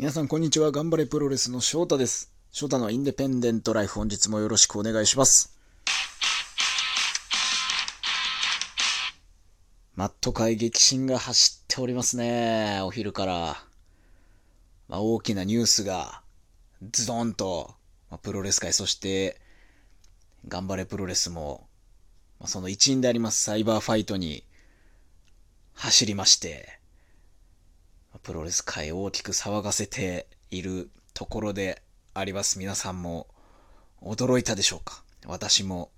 皆さんこんにちは。頑張れプロレスの翔太です。翔太のインデペンデントライフ本日もよろしくお願いします。マット界激震が走っておりますね。お昼から。まあ、大きなニュースがズドンと、まあ、プロレス界、そして頑張れプロレスも、まあ、その一員でありますサイバーファイトに走りまして、プロレス界を大きく騒がせているところであります。皆さんも驚いたでしょうか？私も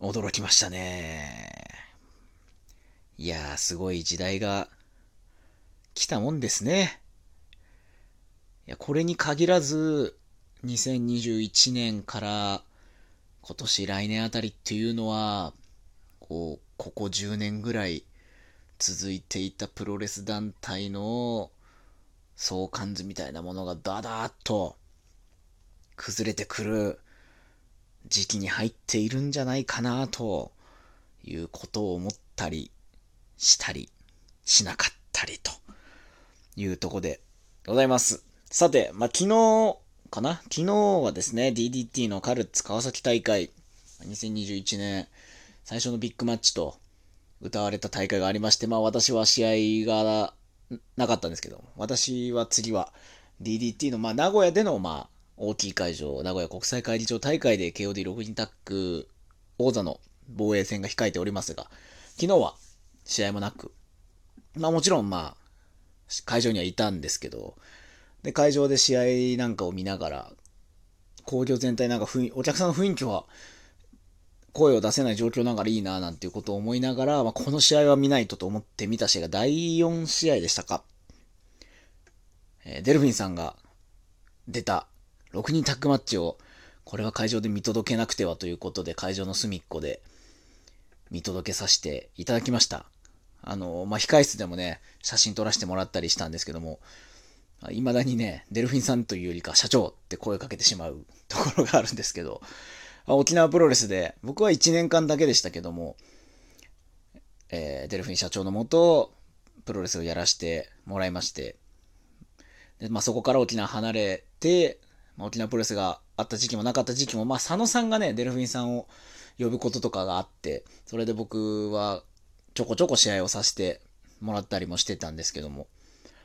驚きましたね。いやー、すごい時代が来たもんですね。いや、これに限らず、2021年から今年来年あたりっていうのは、こう、ここ10年ぐらい続いていたプロレス団体の相関図みたいなものがダダーッと崩れてくる時期に入っているんじゃないかなということを思ったりしたりしなかったりというとこでございます。さて、まあ、昨日かな？昨日はですね、DDT のカルツ川崎大会2021年最初のビッグマッチと歌われた大会がありまして、まあ私は試合がなかったんですけど、私は次は DDT の、まあ名古屋での、まあ大きい会場、名古屋国際会議場大会で KOD6 人タッグ王座の防衛戦が控えておりますが、昨日は試合もなく、まあもちろんまあ、会場にはいたんですけど、で、会場で試合なんかを見ながら、工業全体なんか雰お客さんの雰囲気は声を出せない状況ながらいいななんていうことを思いながら、まあ、この試合は見ないとと思って見た試合が第4試合でしたか。えー、デルフィンさんが出た6人タッグマッチを、これは会場で見届けなくてはということで、会場の隅っこで見届けさせていただきました。あの、まあ、控室でもね、写真撮らせてもらったりしたんですけども、未だにね、デルフィンさんというよりか社長って声をかけてしまうところがあるんですけど、沖縄プロレスで、僕は1年間だけでしたけども、えー、デルフィン社長のもと、プロレスをやらせてもらいまして、でまあ、そこから沖縄離れて、まあ、沖縄プロレスがあった時期もなかった時期も、まあ、佐野さんがね、デルフィンさんを呼ぶこととかがあって、それで僕はちょこちょこ試合をさせてもらったりもしてたんですけども、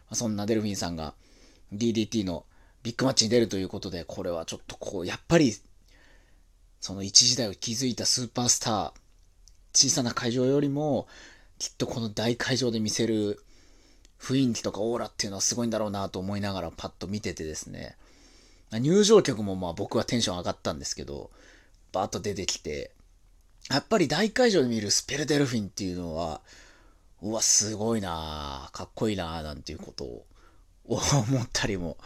ま、そんなデルフィンさんが DDT のビッグマッチに出るということで、これはちょっとこう、やっぱりその一時代を築いたスーパースター、小さな会場よりも、きっとこの大会場で見せる雰囲気とかオーラっていうのはすごいんだろうなと思いながらパッと見ててですね、入場曲もまあ僕はテンション上がったんですけど、バーッと出てきて、やっぱり大会場で見るスペルデルフィンっていうのは、うわ、すごいなかっこいいななんていうことを思ったりも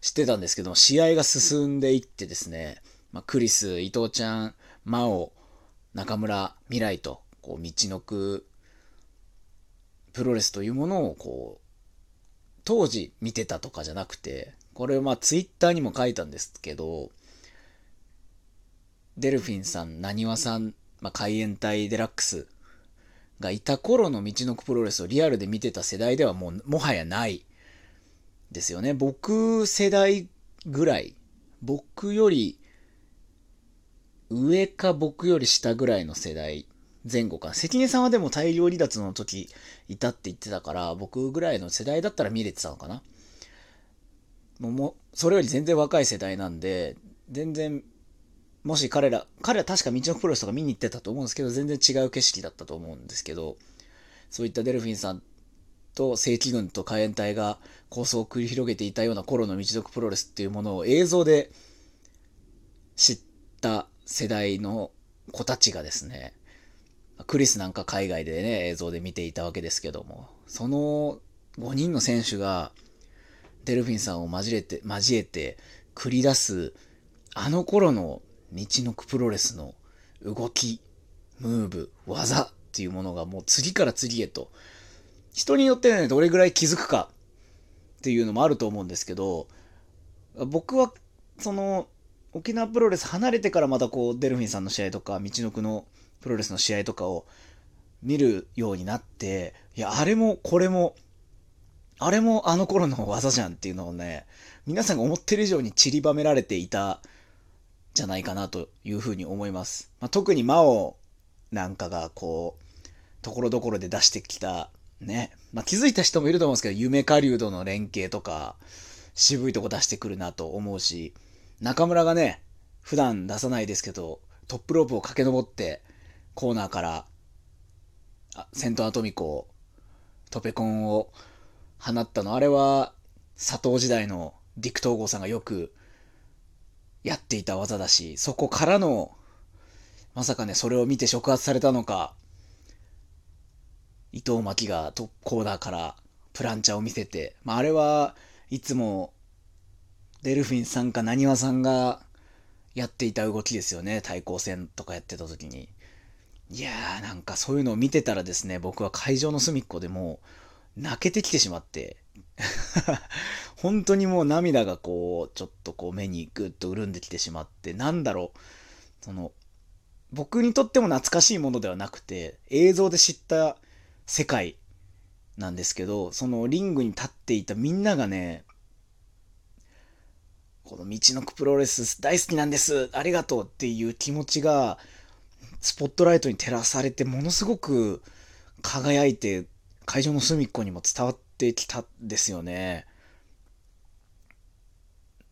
してたんですけど、試合が進んでいってですね、まあ、クリス、伊藤ちゃん、真央、中村、未来と、こう、道のく、プロレスというものを、こう、当時見てたとかじゃなくて、これまあ、ツイッターにも書いたんですけど、デルフィンさん、なにわさん、まあ、海援隊デラックスがいた頃の道のくプロレスをリアルで見てた世代ではもう、もはやないですよね。僕世代ぐらい、僕より、上か僕より下ぐらいの世代前後か。関根さんはでも大量離脱の時いたって言ってたから、僕ぐらいの世代だったら見れてたのかな。もう、もそれより全然若い世代なんで、全然、もし彼ら、彼ら確か道のプロレスとか見に行ってたと思うんですけど、全然違う景色だったと思うんですけど、そういったデルフィンさんと正規軍と海援隊が構想を繰り広げていたような頃の道のプロレスっていうものを映像で知った世代の子たちがですね、クリスなんか海外でね、映像で見ていたわけですけども、その5人の選手がデルフィンさんを交えて、交えて繰り出す、あの頃の道のくプロレスの動き、ムーブ、技っていうものがもう次から次へと、人によってね、どれぐらい気づくかっていうのもあると思うんですけど、僕は、その、沖縄プロレス離れてからまたこうデルフィンさんの試合とか道のくのプロレスの試合とかを見るようになっていやあれもこれもあれもあの頃の技じゃんっていうのをね、皆さんが思ってる以上に散りばめられていたじゃないかなというふうに思います。まあ、特に魔王なんかがこう、ところどころで出してきた、ね。まあ、気づいた人もいると思うんですけど、夢狩人の連携とか、渋いとこ出してくるなと思うし、中村がね、普段出さないですけど、トップロープを駆け上って、コーナーから、あセントアトミコ、トペコンを放ったの、あれは、佐藤時代のディク東郷さんがよくやっていた技だし、そこからの、まさかね、それを見て触発されたのか、伊藤巻がトコーナーからプランチャーを見せて、まあ、あれはいつもデルフィンさんか何わさんがやっていた動きですよね。対抗戦とかやってた時に。いやーなんかそういうのを見てたらですね、僕は会場の隅っこでもう泣けてきてしまって、本当にもう涙がこう、ちょっとこう目にグッと潤んできてしまって、なんだろう、その、僕にとっても懐かしいものではなくて、映像で知った世界なんですけど、そのリングに立っていたみんながね、この道のくプロレス大好きなんです、ありがとうっていう気持ちが、スポットライトに照らされて、ものすごく輝いて、会場の隅っこにも伝わってきたんですよね。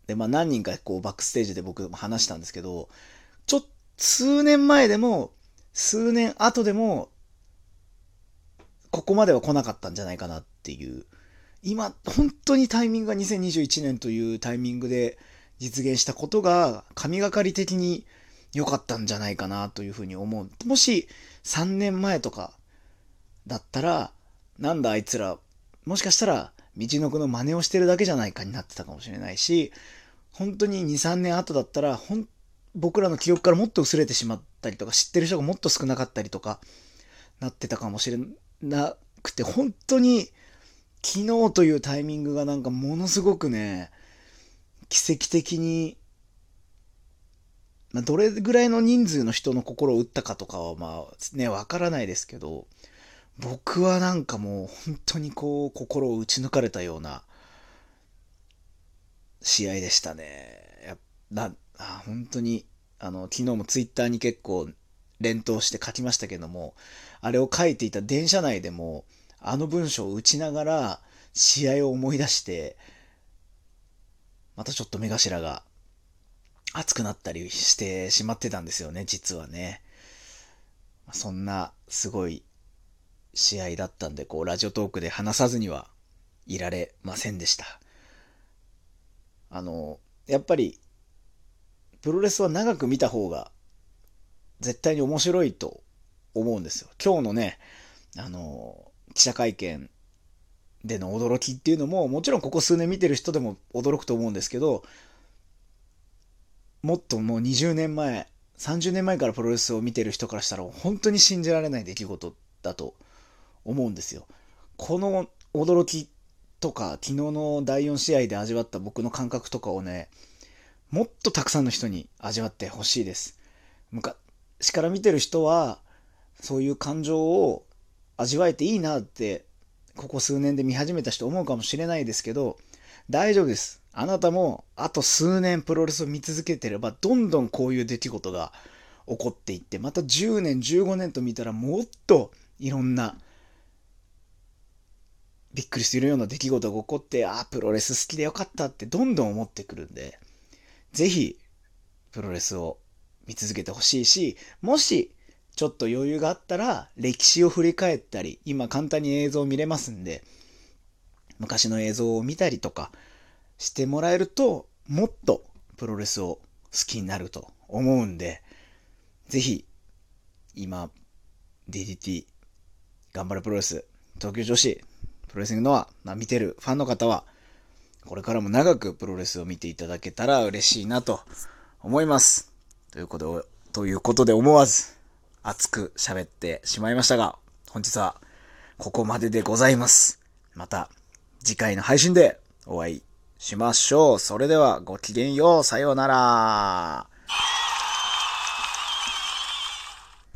で、まあ何人かこうバックステージで僕も話したんですけど、ちょっと数年前でも、数年後でも、ここまでは来なかったんじゃないかなっていう。今、本当にタイミングが2021年というタイミングで実現したことが神がかり的に良かったんじゃないかなというふうに思う。もし3年前とかだったら、なんだあいつら、もしかしたら道のくの真似をしてるだけじゃないかになってたかもしれないし、本当に2、3年後だったら、ほん、僕らの記憶からもっと薄れてしまったりとか、知ってる人がもっと少なかったりとか、なってたかもしれなくて、本当に昨日というタイミングがなんかものすごくね、奇跡的に、まあ、どれぐらいの人数の人の心を打ったかとかはまあね、わからないですけど、僕はなんかもう本当にこう心を打ち抜かれたような試合でしたね。やな本当に、あの、昨日もツイッターに結構連投して書きましたけども、あれを書いていた電車内でも、あの文章を打ちながら試合を思い出して、またちょっと目頭が熱くなったりしてしまってたんですよね、実はね。そんなすごい試合だったんで、こう、ラジオトークで話さずにはいられませんでした。あの、やっぱり、プロレスは長く見た方が絶対に面白いと思うんですよ。今日のね、あの、記者会見での驚きっていうのも、もちろんここ数年見てる人でも驚くと思うんですけど、もっともう20年前、30年前からプロレスを見てる人からしたら本当に信じられない出来事だと思うんですよ。この驚きとか、昨日の第4試合で味わった僕の感覚とかをね、もっとたくさんの人に味わってほしいです。昔から見てる人は、そういう感情を味わえていいなって、ここ数年で見始めた人思うかもしれないですけど、大丈夫です。あなたも、あと数年プロレスを見続けてれば、どんどんこういう出来事が起こっていって、また10年、15年と見たら、もっといろんな、びっくりするような出来事が起こって、ああ、プロレス好きでよかったってどんどん思ってくるんで、ぜひ、プロレスを見続けてほしいし、もし、ちょっと余裕があったら、歴史を振り返ったり、今簡単に映像を見れますんで、昔の映像を見たりとかしてもらえると、もっとプロレスを好きになると思うんで、ぜひ、今、DDT、頑張るプロレス、東京女子、プロレスリングのは、まあ、見てるファンの方は、これからも長くプロレスを見ていただけたら嬉しいなと思います。ということで、ということで思わず、熱く喋ってしまいましたが、本日はここまででございます。また次回の配信でお会いしましょう。それではごきげんよう。さようなら。